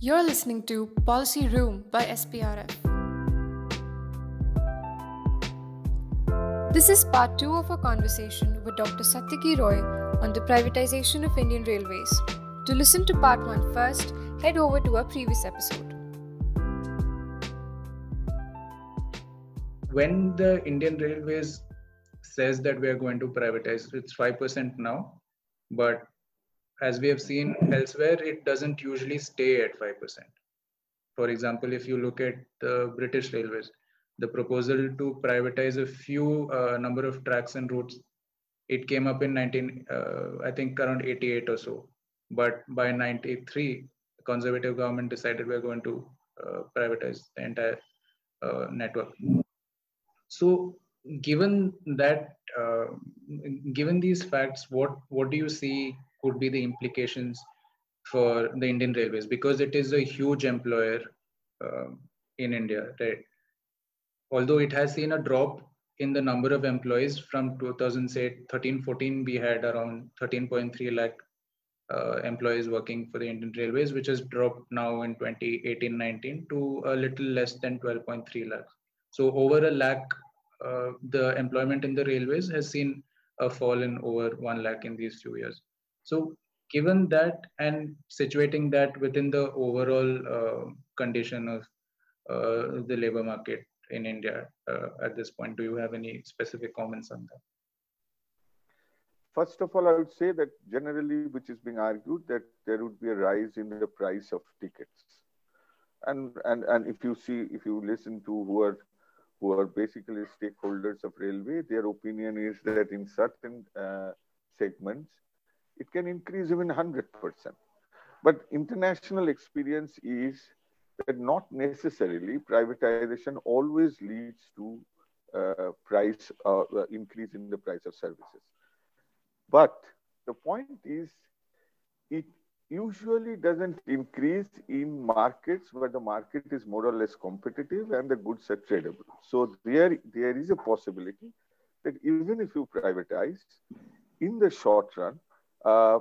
You're listening to Policy Room by SPRF. This is part two of our conversation with Dr. Satyaki Roy on the privatization of Indian Railways. To listen to part one first, head over to our previous episode. When the Indian Railways says that we are going to privatize, it's 5% now, but as we have seen elsewhere, it doesn't usually stay at 5%. For example, if you look at the British Railways, the proposal to privatize a few uh, number of tracks and routes, it came up in 19, uh, I think around 88 or so. But by 93, the conservative government decided we're going to uh, privatize the entire uh, network. So given that, uh, given these facts, what, what do you see could be the implications for the Indian Railways because it is a huge employer uh, in India, right? Although it has seen a drop in the number of employees from 2013 14, we had around 13.3 lakh uh, employees working for the Indian Railways, which has dropped now in 2018 19 to a little less than 12.3 lakhs. So, over a lakh, uh, the employment in the railways has seen a fall in over 1 lakh in these few years. So given that and situating that within the overall uh, condition of uh, the labor market in India uh, at this point, do you have any specific comments on that? First of all, I would say that generally, which is being argued, that there would be a rise in the price of tickets. And, and, and if you see, if you listen to who are, who are basically stakeholders of railway, their opinion is that in certain uh, segments, it can increase even 100%. But international experience is that not necessarily privatization always leads to uh, price uh, increase in the price of services. But the point is, it usually doesn't increase in markets where the market is more or less competitive and the goods are tradable. So there, there is a possibility that even if you privatize, in the short run, uh,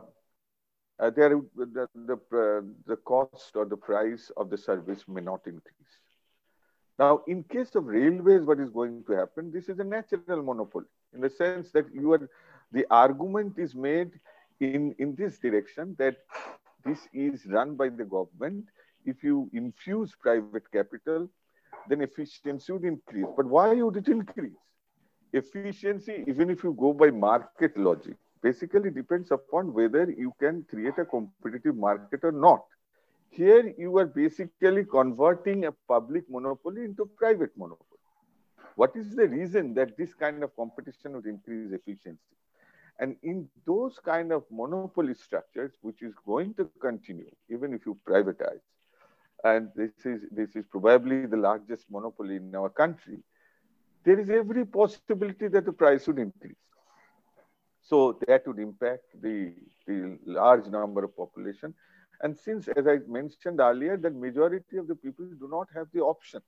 uh, there the, the, uh, the cost or the price of the service may not increase. Now, in case of railways, what is going to happen? This is a natural monopoly in the sense that you are, the argument is made in, in this direction that this is run by the government. If you infuse private capital, then efficiency would increase. But why would it increase? Efficiency, even if you go by market logic, basically depends upon whether you can create a competitive market or not. Here you are basically converting a public monopoly into private monopoly. What is the reason that this kind of competition would increase efficiency? And in those kind of monopoly structures, which is going to continue, even if you privatize, and this is, this is probably the largest monopoly in our country, there is every possibility that the price would increase. So that would impact the, the large number of population. And since, as I mentioned earlier, that majority of the people do not have the option.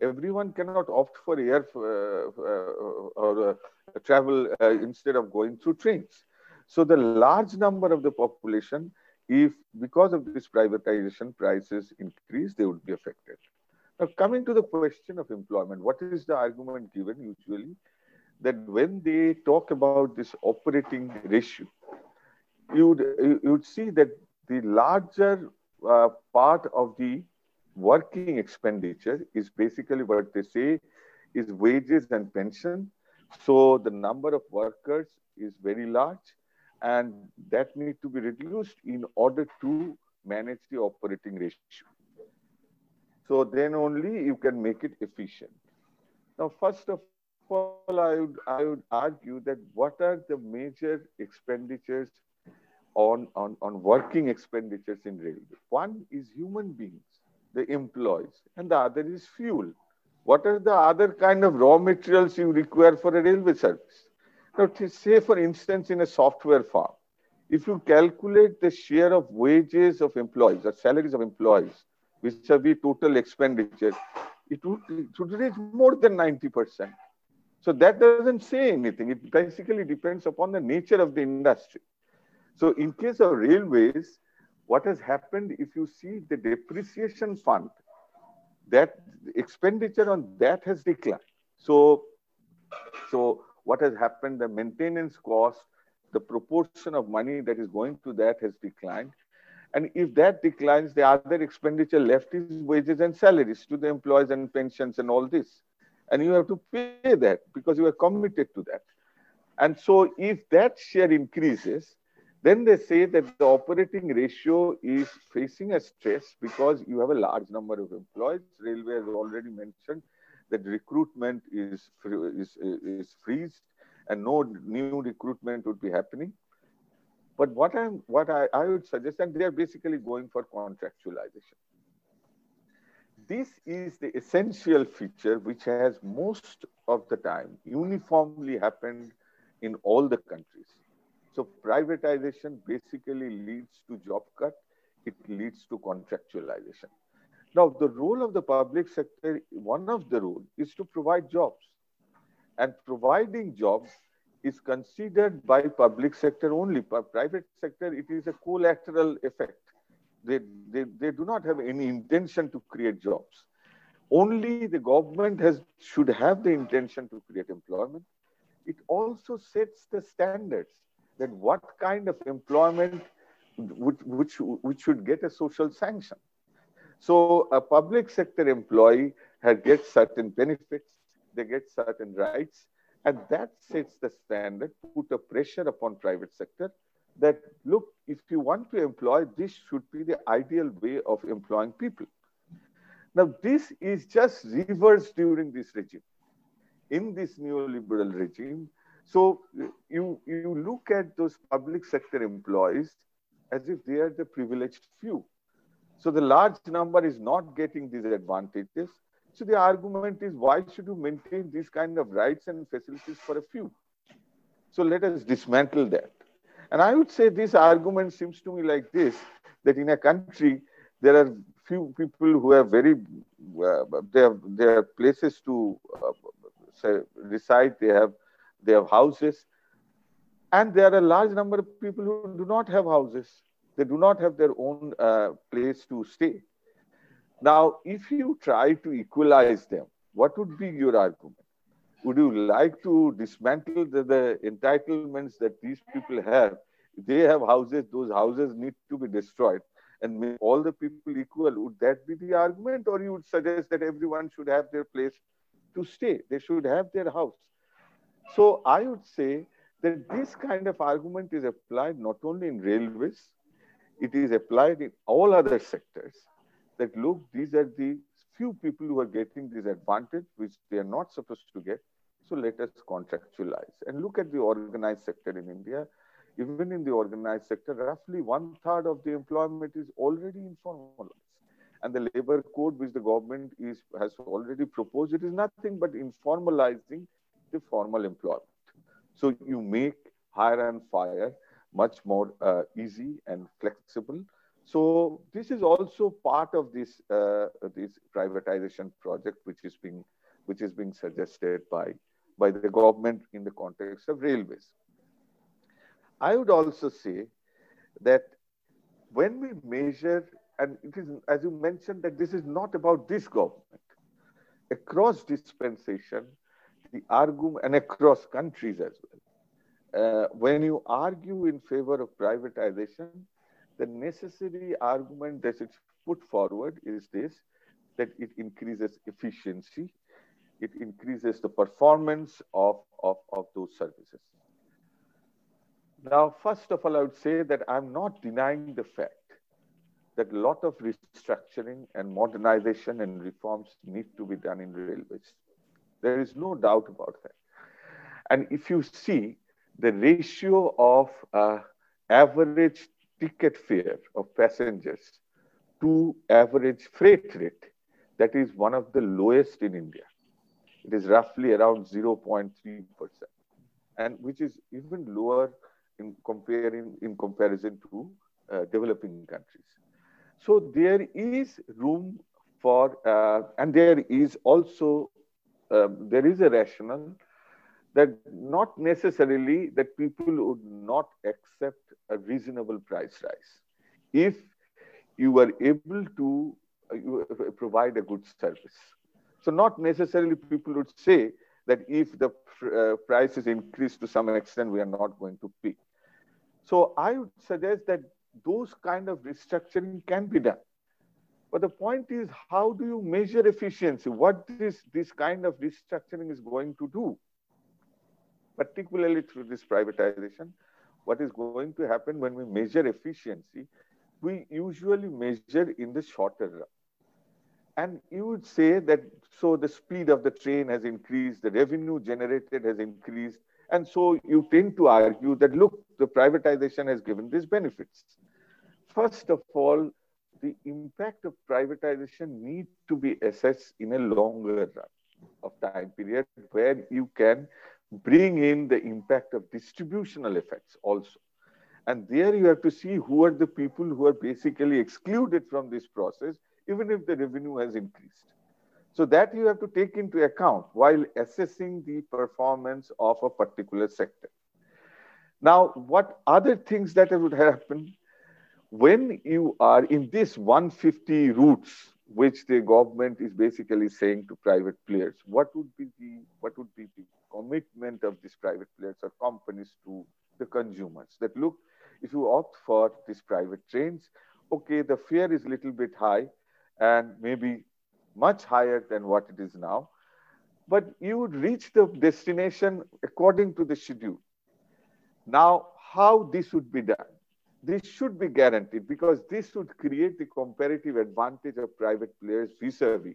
Everyone cannot opt for air uh, uh, or uh, travel uh, instead of going through trains. So the large number of the population, if because of this privatization prices increase, they would be affected. Now coming to the question of employment, what is the argument given usually? That when they talk about this operating ratio, you would, you would see that the larger uh, part of the working expenditure is basically what they say is wages and pension. So the number of workers is very large and that need to be reduced in order to manage the operating ratio. So then only you can make it efficient. Now, first of all, I would, I would argue that what are the major expenditures on, on, on working expenditures in railway? One is human beings, the employees, and the other is fuel. What are the other kind of raw materials you require for a railway service? Now, say, for instance, in a software farm, if you calculate the share of wages of employees or salaries of employees, the total expenditure, it would, it would reach more than 90%. So that doesn't say anything. It basically depends upon the nature of the industry. So in case of railways, what has happened, if you see the depreciation fund, that expenditure on that has declined. So, so what has happened, the maintenance cost, the proportion of money that is going to that has declined. And if that declines, the other expenditure left is wages and salaries to the employees and pensions and all this. And you have to pay that because you are committed to that. And so if that share increases, then they say that the operating ratio is facing a stress because you have a large number of employees. Railway has already mentioned that recruitment is, is, is freezed and no new recruitment would be happening. But what I'm what I, I would suggest, and they are basically going for contractualization. This is the essential feature which has most of the time uniformly happened in all the countries. So privatization basically leads to job cut, it leads to contractualization. Now, the role of the public sector, one of the role is to provide jobs. And providing jobs is considered by public sector only. By private sector, it is a collateral effect. They, they, they do not have any intention to create jobs. Only the government has should have the intention to create employment. It also sets the standards that what kind of employment which, which, which should get a social sanction. So a public sector employee has, gets certain benefits, they get certain rights, and that sets the standard, put a pressure upon private sector that, look, if you want to employ, this should be the ideal way of employing people. Now, this is just reversed during this regime. In this neoliberal regime, so you, you look at those public sector employees as if they are the privileged few. So the large number is not getting these advantages. So the argument is why should you maintain these kind of rights and facilities for a few? So let us dismantle that. And I would say this argument seems to me like this, that in a country, there are few people who have very, uh, they, have, they have places to uh, say, reside, they have they have houses. And there are a large number of people who do not have houses. They do not have their own uh, place to stay. Now, if you try to equalize them, what would be your argument? Would you like to dismantle the, the entitlements that these people have? They have houses, those houses need to be destroyed and make all the people equal. Would that be the argument? Or you would suggest that everyone should have their place to stay? They should have their house. So I would say that this kind of argument is applied not only in railways, it is applied in all other sectors. That look, these are the few people who are getting this advantage, which they are not supposed to get. So let us contractualize. And look at the organized sector in India. Even in the organized sector, roughly one third of the employment is already informal. And the labor code, which the government is has already proposed, it is nothing but informalizing the formal employment. So you make hire and fire much more uh, easy and flexible. So this is also part of this uh, this privatization project, which is being which is being suggested by by the government in the context of railways. I would also say that when we measure, and it is as you mentioned that this is not about this government. Across dispensation, the argument and across countries as well. Uh, when you argue in favor of privatization, the necessary argument that is put forward is this that it increases efficiency, it increases the performance of, of, of those services. Now, first of all, I would say that I'm not denying the fact that a lot of restructuring and modernization and reforms need to be done in railways. There is no doubt about that. And if you see the ratio of uh, average ticket fare of passengers to average freight rate, that is one of the lowest in India. It is roughly around 0.3%, and which is even lower in comparing in comparison to uh, developing countries. So there is room for, uh, and there is also um, there is a rationale that not necessarily that people would not accept a reasonable price rise. If you were able to uh, provide a good service. So not necessarily people would say that if the uh, price is increased to some extent, we are not going to pay. So I would suggest that those kind of restructuring can be done. But the point is, how do you measure efficiency? What this, this kind of restructuring is going to do? Particularly through this privatization, what is going to happen when we measure efficiency, we usually measure in the shorter run. And you would say that so the speed of the train has increased, the revenue generated has increased. And so you tend to argue that, look, the privatization has given these benefits. First of all, the impact of privatization need to be assessed in a longer run of time period where you can bring in the impact of distributional effects also. And there you have to see who are the people who are basically excluded from this process, even if the revenue has increased. So that you have to take into account while assessing the performance of a particular sector. Now, what other things that would happen when you are in this 150 routes, which the government is basically saying to private players, what would be the what would be the commitment of these private players or companies to the consumers? That look, if you opt for these private trains, okay, the fare is a little bit high and maybe much higher than what it is now, but you would reach the destination according to the schedule. Now, how this would be done? This should be guaranteed because this would create the comparative advantage of private players vis-a-vis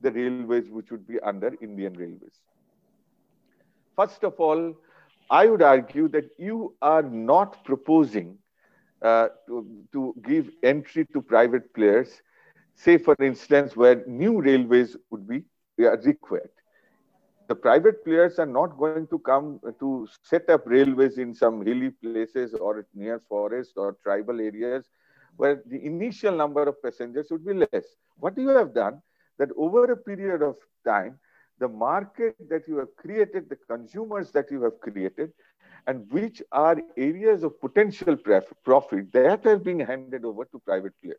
the railways which would be under Indian Railways. First of all, I would argue that you are not proposing uh, to, to give entry to private players, say, for instance, where new railways would be required. The private players are not going to come to set up railways in some hilly places or near forests or tribal areas where the initial number of passengers would be less. What you have done that over a period of time, the market that you have created, the consumers that you have created, and which are areas of potential profit that are been handed over to private players.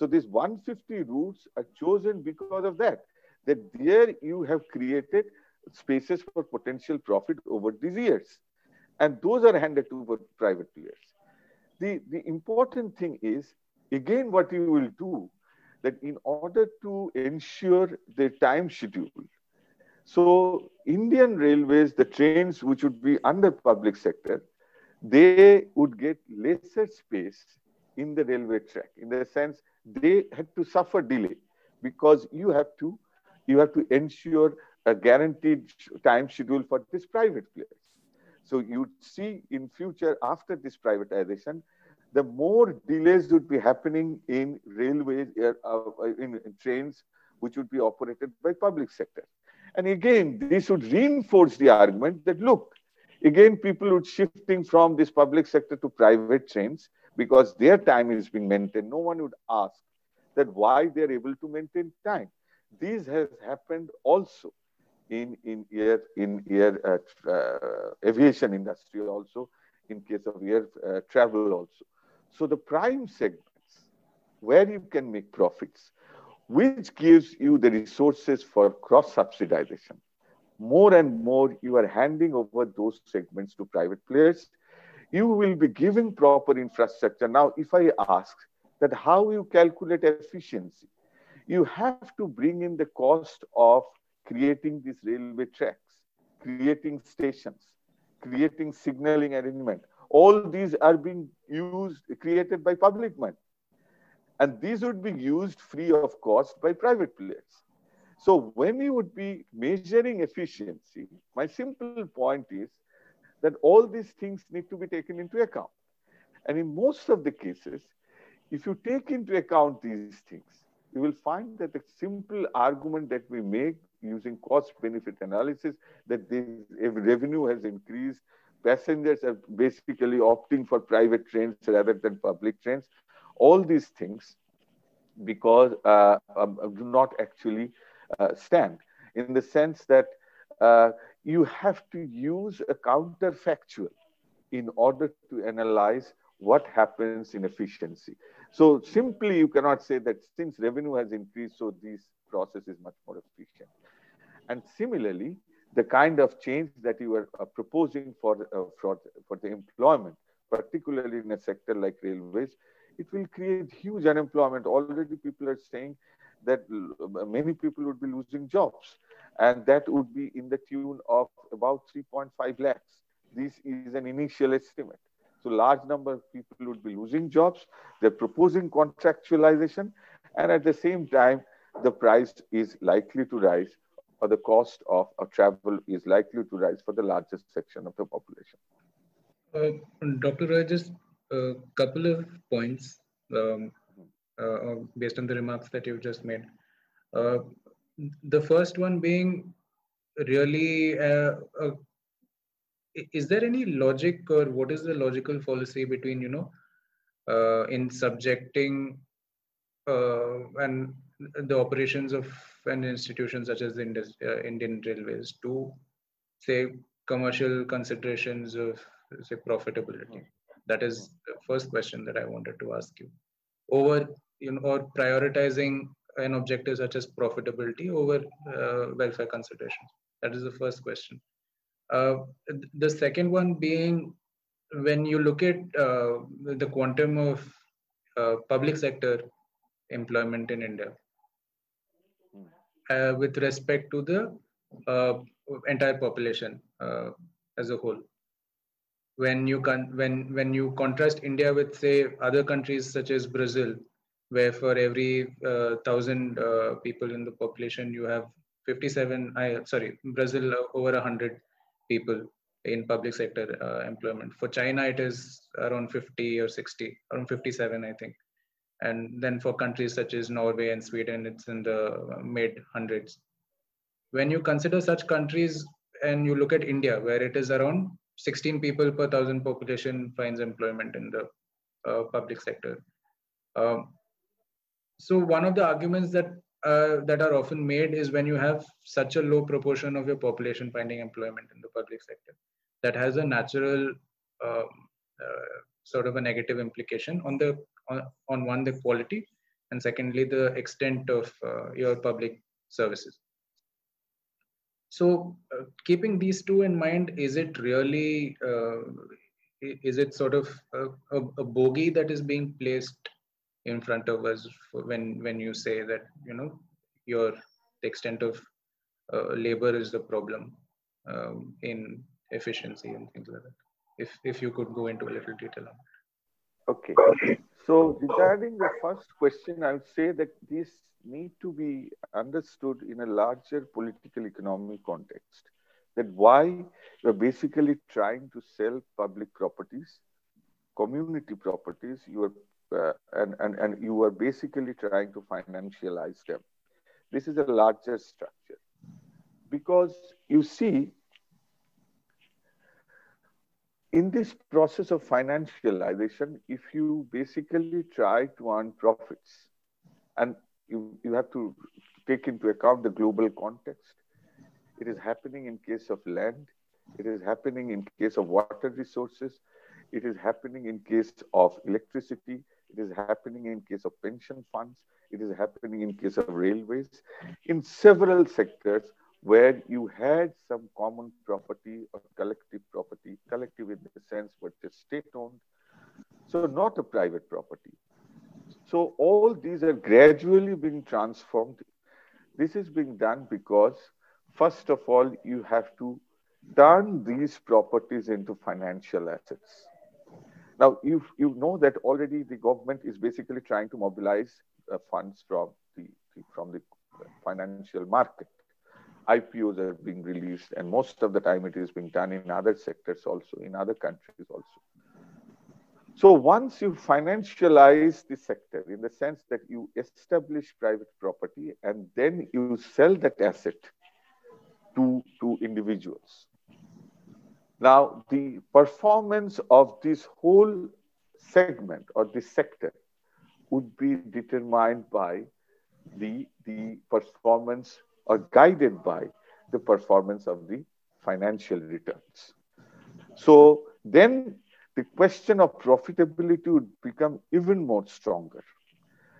So these 150 routes are chosen because of that, that there you have created spaces for potential profit over these years. And those are handed to private players. The, the important thing is, again, what you will do, that in order to ensure the time schedule, so Indian Railways, the trains which would be under public sector, they would get lesser space in the railway track. In the sense, they had to suffer delay because you have to you have to ensure a guaranteed time schedule for these private players. So you see in future after this privatization, the more delays would be happening in railways, uh, uh in trains, which would be operated by public sector. And again, this would reinforce the argument that look, again, people would shifting from this public sector to private trains because their time is being maintained. No one would ask that why they're able to maintain time. This has happened also in in air in air uh, uh, aviation industry also in case of air uh, travel also. So the prime segments where you can make profits which gives you the resources for cross subsidization. More and more, you are handing over those segments to private players. You will be giving proper infrastructure. Now, if I ask that how you calculate efficiency, you have to bring in the cost of creating these railway tracks, creating stations, creating signaling arrangement. All these are being used, created by public money. And these would be used free of cost by private players. So when you would be measuring efficiency, my simple point is that all these things need to be taken into account. And in most of the cases, if you take into account these things, you will find that the simple argument that we make using cost benefit analysis that the revenue has increased, passengers are basically opting for private trains rather than public trains, all these things because uh, um, do not actually uh, stand in the sense that uh, you have to use a counterfactual in order to analyze what happens in efficiency. So simply you cannot say that since revenue has increased, so this process is much more efficient. And similarly, the kind of change that you are uh, proposing for, uh, for, for the employment, particularly in a sector like railways, it will create huge unemployment. Already people are saying that many people would be losing jobs. And that would be in the tune of about 3.5 lakhs. This is an initial estimate. So large number of people would be losing jobs. They're proposing contractualization. And at the same time, the price is likely to rise or the cost of travel is likely to rise for the largest section of the population. Uh, Dr. Roy, just a couple of points um, uh, based on the remarks that you've just made. Uh, the first one being really uh, is there any logic or what is the logical fallacy between you know uh, in subjecting uh, and the operations of an institution such as the uh, Indian Railways to say commercial considerations of say profitability? That is the first question that I wanted to ask you. Over you know or prioritizing an objective such as profitability over uh, welfare considerations. That is the first question. Uh, the second one being when you look at uh, the quantum of uh, public sector employment in India, uh, with respect to the uh, entire population as a whole. When you con- when when you contrast India with say other countries such as Brazil, where for every uh, thousand uh, people in the population you have 57 I, sorry brazil uh, over 100 people in public sector employment for china it is around 50 or 60 around 57 i think and then for countries such as Norway and Sweden, it's in the mid hundreds. When you consider such countries and you look at India, where it is around 16 people per thousand population finds employment in the uh, public sector. Um, so one of the arguments that uh, that are often made is when you have such a low proportion of your population finding employment in the public sector, that has a natural um, uh, sort of a negative implication on the on, on one the quality and secondly the extent of uh, your public services. So uh, keeping these two in mind is it really uh, is it sort of a, a, a, bogey that is being placed in front of us when when you say that you know your the extent of uh, labor is the problem um, in efficiency and things like that if if you could go into a little detail on that okay so regarding the first question, I would say that these need to be understood in a larger political economic context. That why you're basically trying to sell public properties, community properties, you are uh, and, and, and you are basically trying to financialize them. This is a larger structure. Because you see, in this process of financialization, if you basically try to earn profits, and you, you have to take into account the global context, it is happening in case of land, it is happening in case of water resources, it is happening in case of electricity, it is happening in case of pension funds, it is happening in case of railways. In several sectors, where you had some common property or collective property, collective in the sense but just state owned, so not a private property. So all these are gradually being transformed. This is being done because, first of all, you have to turn these properties into financial assets. Now, you, you know that already the government is basically trying to mobilize uh, funds from the, from the financial market. IPOs are being released, and most of the time it is being done in other sectors also, in other countries also. So once you financialize the sector in the sense that you establish private property and then you sell that asset to, to individuals. Now, the performance of this whole segment or this sector would be determined by the, the performance or guided by the performance of the financial returns. So then the question of profitability would become even more stronger.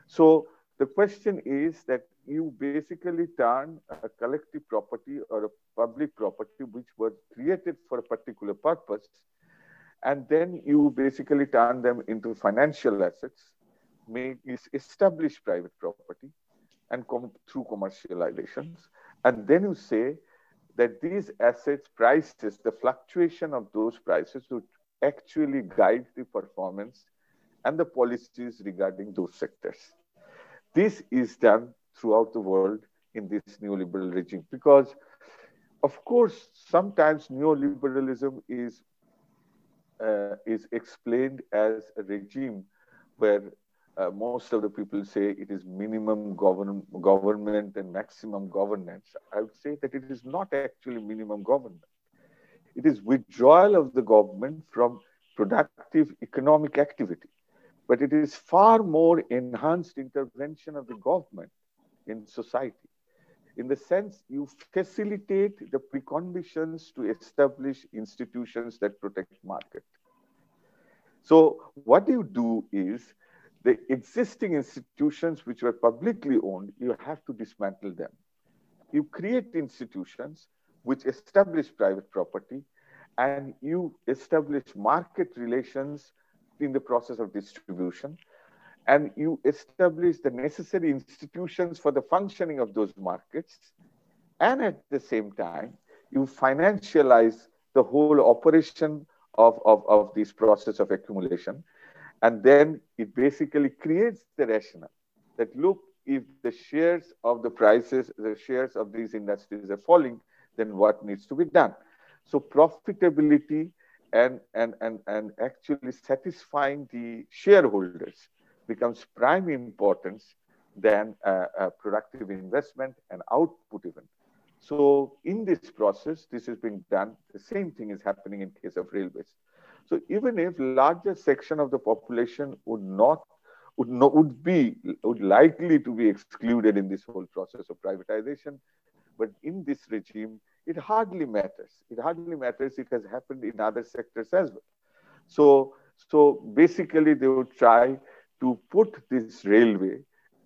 So the question is that you basically turn a collective property or a public property which was created for a particular purpose, and then you basically turn them into financial assets, make establish private property, and come through commercializations, and then you say that these assets prices, the fluctuation of those prices would actually guide the performance and the policies regarding those sectors. This is done throughout the world in this neoliberal regime because, of course, sometimes neoliberalism is uh, is explained as a regime where uh, most of the people say it is minimum govern government and maximum governance. I would say that it is not actually minimum government. It is withdrawal of the government from productive economic activity. But it is far more enhanced intervention of the government in society. In the sense, you facilitate the preconditions to establish institutions that protect market. So what you do is the existing institutions which were publicly owned, you have to dismantle them. You create institutions which establish private property and you establish market relations in the process of distribution and you establish the necessary institutions for the functioning of those markets. And at the same time you financialize the whole operation of, of, of this process of accumulation. And then it basically creates the rationale that look if the shares of the prices the shares of these industries are falling then what needs to be done? So profitability and, and, and, and actually satisfying the shareholders becomes prime importance than uh, productive investment and output even. So in this process, this is being done. The same thing is happening in case of railways. So even if larger section of the population would not would not would be would likely to be excluded in this whole process of privatization, but in this regime, it hardly matters. It hardly matters. It has happened in other sectors as well. So, so basically, they would try to put this railway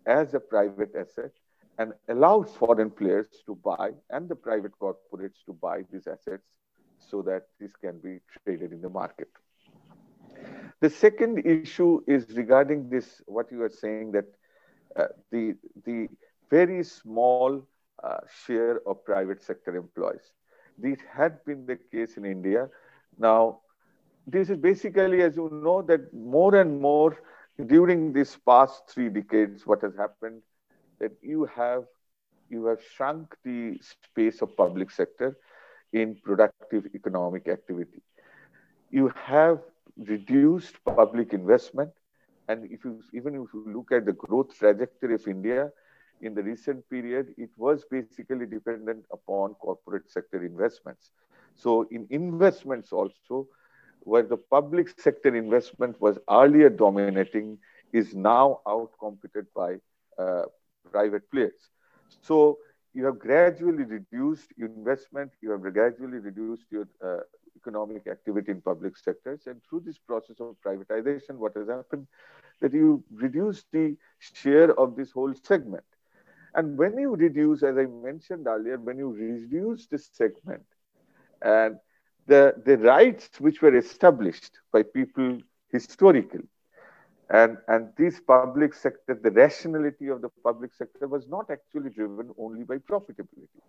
as a private asset and allow foreign players to buy and the private corporates to buy these assets so that this can be traded in the market. The second issue is regarding this, what you are saying that uh, the, the very small uh, share of private sector employees. This had been the case in India. Now, this is basically, as you know, that more and more during these past three decades, what has happened that you have you have shrunk the space of public sector in productive economic activity. You have reduced public investment, and if you even if you look at the growth trajectory of India, in the recent period, it was basically dependent upon corporate sector investments. So in investments also, where the public sector investment was earlier dominating, is now outcompeted by uh, private players. So you have gradually reduced investment, you have gradually reduced your uh, economic activity in public sectors. And through this process of privatization, what has happened that you reduce the share of this whole segment. And when you reduce, as I mentioned earlier, when you reduce this segment and the, the rights which were established by people historically, and, and this public sector, the rationality of the public sector was not actually driven only by profitability.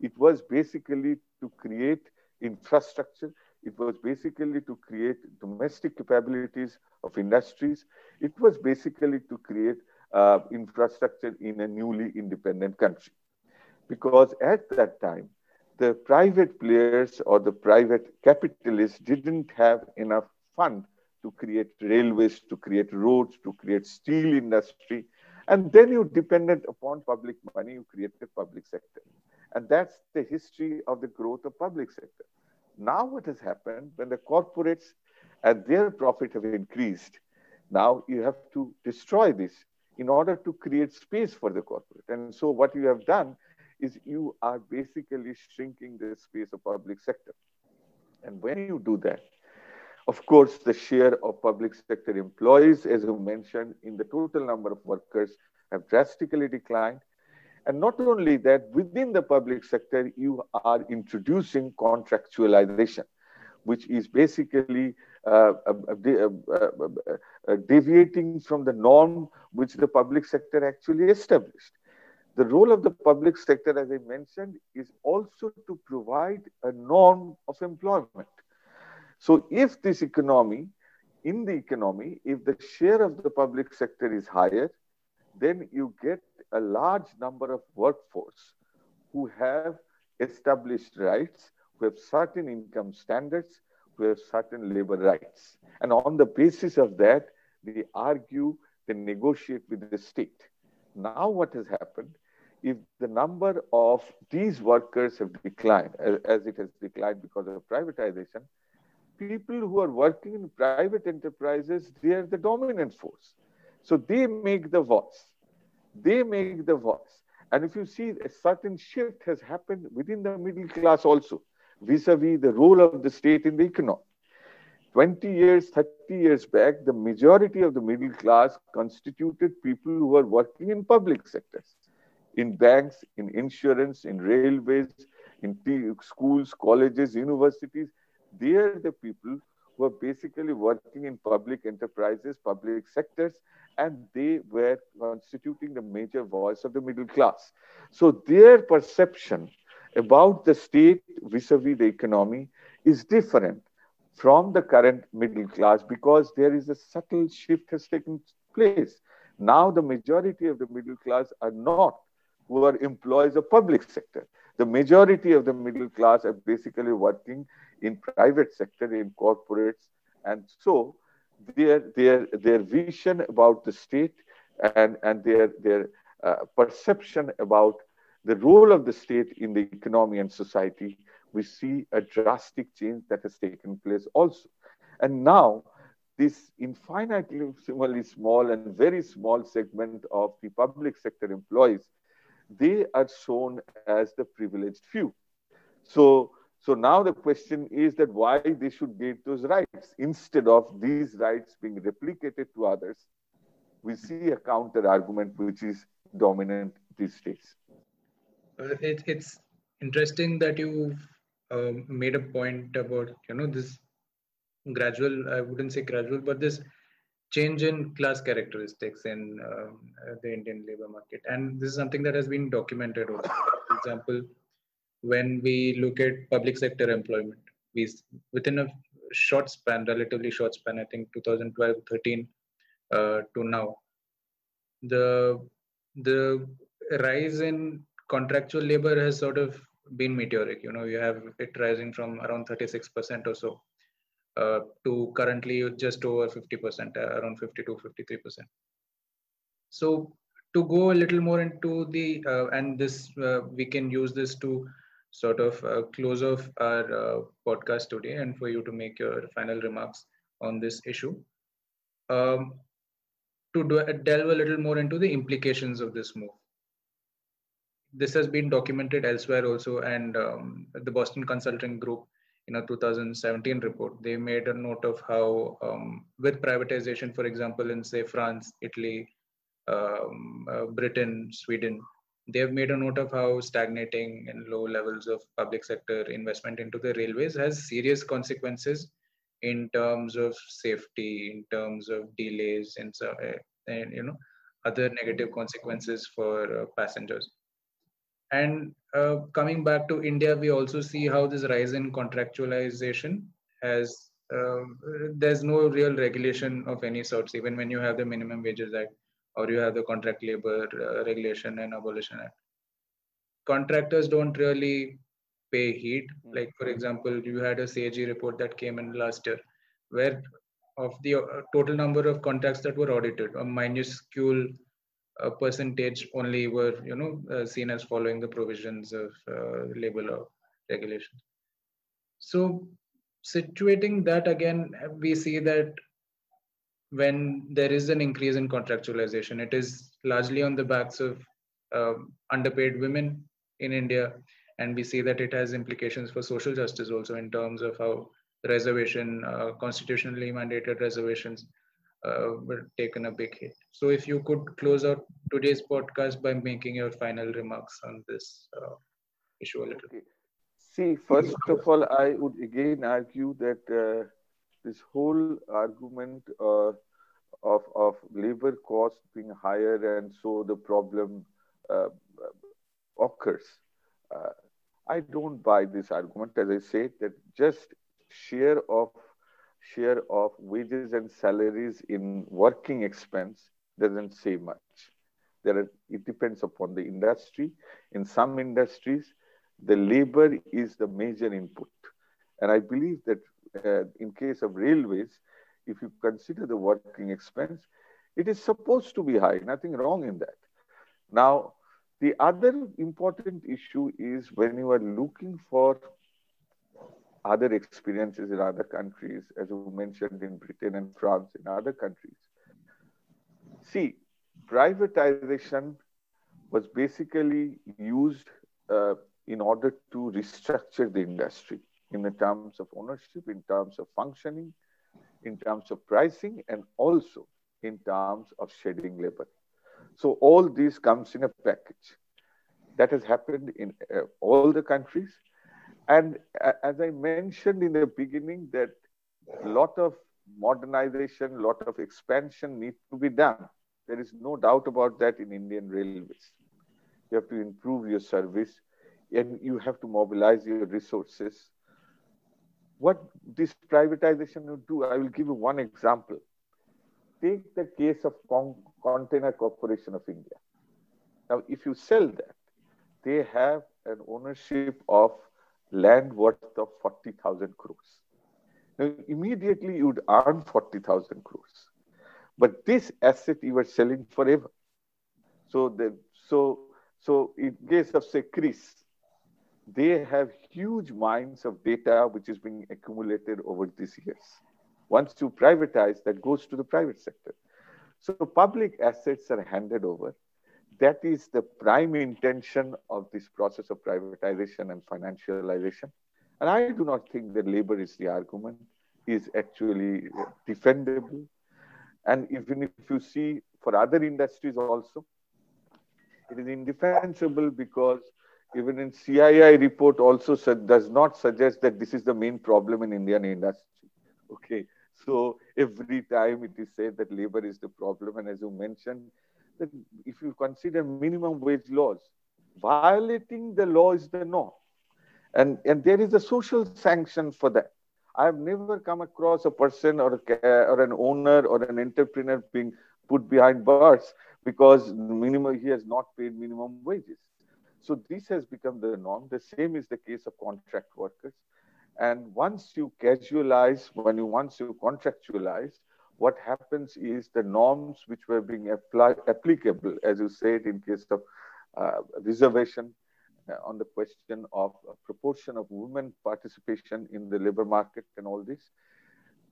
It was basically to create infrastructure. It was basically to create domestic capabilities of industries. It was basically to create uh, infrastructure in a newly independent country. Because at that time, the private players or the private capitalists didn't have enough fund to create railways, to create roads, to create steel industry. And then you depended upon public money, you created public sector. And that's the history of the growth of public sector. Now what has happened when the corporates and their profit have increased, now you have to destroy this in order to create space for the corporate. And so what you have done is you are basically shrinking the space of public sector. And when you do that, Of course, the share of public sector employees, as you mentioned, in the total number of workers have drastically declined. And not only that, within the public sector, you are introducing contractualization, which is basically uh, uh, uh, deviating from the norm which the public sector actually established. The role of the public sector, as I mentioned, is also to provide a norm of employment. So if this economy, in the economy, if the share of the public sector is higher, then you get a large number of workforce who have established rights, who have certain income standards, who have certain labor rights. And on the basis of that, they argue, they negotiate with the state. Now, what has happened? If the number of these workers have declined, as it has declined because of privatization, people who are working in private enterprises, they are the dominant force. So they make the voice. They make the voice. And if you see a certain shift has happened within the middle class also, vis-a-vis the role of the state in the economy. 20 years, 30 years back, the majority of the middle class constituted people who were working in public sectors, in banks, in insurance, in railways, in schools, colleges, universities. They are the people who are basically working in public enterprises, public sectors, and they were constituting the major voice of the middle class. So their perception about the state vis-a-vis the economy is different from the current middle class because there is a subtle shift has taken place. Now the majority of the middle class are not who are employees of public sector. The majority of the middle class are basically working in private sector, in corporates. And so their, their, their vision about the state and, and their, their uh, perception about the role of the state in the economy and society, we see a drastic change that has taken place also. And now, this infinitely small and very small segment of the public sector employees, they are shown as the privileged few. So, so now the question is that why they should get those rights instead of these rights being replicated to others. We see a counter argument which is dominant these days. Uh, it, it's interesting that you um, made a point about you know this gradual i wouldn't say gradual but this change in class characteristics in um, uh, the indian labor market and this is something that has been documented also for example when we look at public sector employment we within a short span relatively short span i think 2012 13 uh, to now the the rise in contractual labor has sort of been meteoric. You know, you have it rising from around 36% or so uh, to currently just over 50%, uh, around 52, 53%. So to go a little more into the, uh, and this, uh, we can use this to sort of uh, close off our podcast today and for you to make your final remarks on this issue. Um, to do, delve a little more into the implications of this move this has been documented elsewhere also and um, the boston consulting group in a 2017 report they made a note of how um, with privatization for example in say france italy um, uh, britain sweden they have made a note of how stagnating and low levels of public sector investment into the railways has serious consequences in terms of safety in terms of delays and so uh, and you know other negative consequences for uh, passengers and uh, coming back to India, we also see how this rise in contractualization has, uh, there's no real regulation of any sorts, even when you have the Minimum Wages Act or you have the Contract Labor uh, Regulation and Abolition Act. Contractors don't really pay heed. Like, for example, you had a CAG report that came in last year, where of the uh, total number of contracts that were audited, a minuscule a percentage only were you know uh, seen as following the provisions of uh, labor law so situating that again we see that when there is an increase in contractualization it is largely on the backs of uh, underpaid women in india and we see that it has implications for social justice also in terms of how reservation, uh, constitutionally mandated reservations uh, taken a big hit. So if you could close out today's podcast by making your final remarks on this uh, issue a little. Okay. See, first of all, I would again argue that uh, this whole argument uh, of, of labor cost being higher and so the problem uh, occurs. Uh, I don't buy this argument, as I say, that just share of share of wages and salaries in working expense doesn't say much. There are, it depends upon the industry. In some industries, the labor is the major input. And I believe that uh, in case of railways, if you consider the working expense, it is supposed to be high, nothing wrong in that. Now, the other important issue is when you are looking for other experiences in other countries, as you mentioned in Britain and France, in other countries. See, privatization was basically used uh, in order to restructure the industry in the terms of ownership, in terms of functioning, in terms of pricing, and also in terms of shedding labor. So all this comes in a package. That has happened in uh, all the countries. And uh, as I mentioned in the beginning, that a lot of modernization, a lot of expansion need to be done. There is no doubt about that in Indian railways. You have to improve your service and you have to mobilize your resources. What this privatization will do, I will give you one example. Take the case of Con Container Corporation of India. Now, if you sell that, they have an ownership of land worth of 40,000 crores. Now, immediately you would earn 40,000 crores. But this asset you were selling forever. So, the, so, so in case of say CRIS, they have huge mines of data which is being accumulated over these years. Once you privatize, that goes to the private sector. So public assets are handed over. That is the prime intention of this process of privatization and financialization. And I do not think that labor is the argument, is actually uh, defendable. And even if you see for other industries also, it is indefensible because even in CII report also does not suggest that this is the main problem in Indian industry. Okay, so every time it is said that labor is the problem, and as you mentioned, that if you consider minimum wage laws, violating the law is the norm, and and there is a social sanction for that. I have never come across a person or a, or an owner or an entrepreneur being put behind bars because minimum he has not paid minimum wages so this has become the norm. The same is the case of contract workers. And once you casualize, when you once you contractualize, what happens is the norms which were being applicable, as you said, in case of uh, reservation uh, on the question of proportion of women participation in the labor market and all this,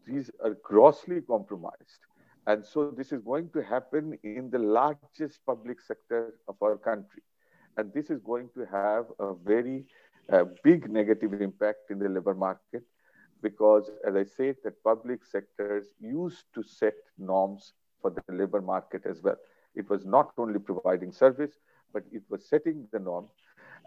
these are grossly compromised. And so this is going to happen in the largest public sector of our country. And this is going to have a very uh, big negative impact in the labor market because, as I said, that public sectors used to set norms for the labor market as well. It was not only providing service, but it was setting the norm.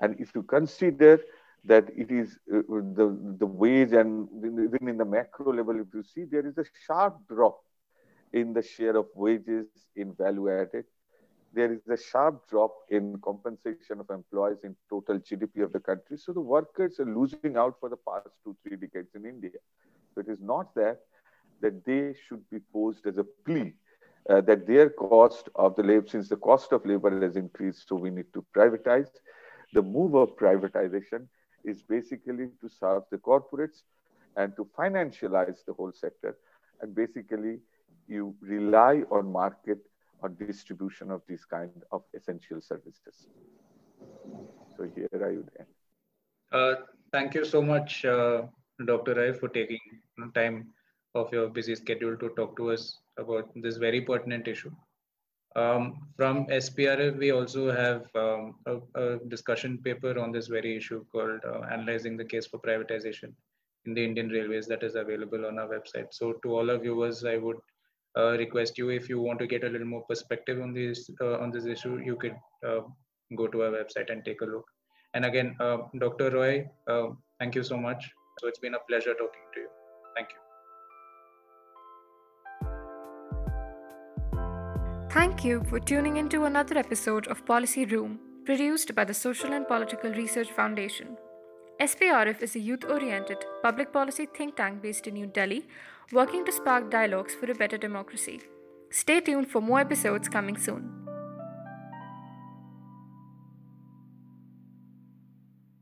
And if you consider that it is uh, the, the wage and even in the macro level, if you see, there is a sharp drop in the share of wages in value added there is a sharp drop in compensation of employees in total GDP of the country. So the workers are losing out for the past two, three decades in India. So it is not that that they should be posed as a plea uh, that their cost of the labor, since the cost of labor has increased, so we need to privatize. The move of privatization is basically to serve the corporates and to financialize the whole sector. And basically, you rely on market or distribution of these kind of essential services. So here I would end. Uh, thank you so much, uh, Dr. Rai, for taking time of your busy schedule to talk to us about this very pertinent issue. Um, from SPRF, we also have um, a, a, discussion paper on this very issue called uh, Analyzing the Case for Privatization in the Indian Railways that is available on our website. So to all our viewers, I would uh, request you if you want to get a little more perspective on this uh, on this issue, you could uh, go to our website and take a look. And again, uh, Dr. Roy, thank you so much. So it's been a pleasure talking to you. Thank you. Thank you for tuning into another episode of Policy Room, produced by the Social and Political Research Foundation. SPRF is a youth oriented public policy think tank based in New Delhi, working to spark dialogues for a better democracy. Stay tuned for more episodes coming soon.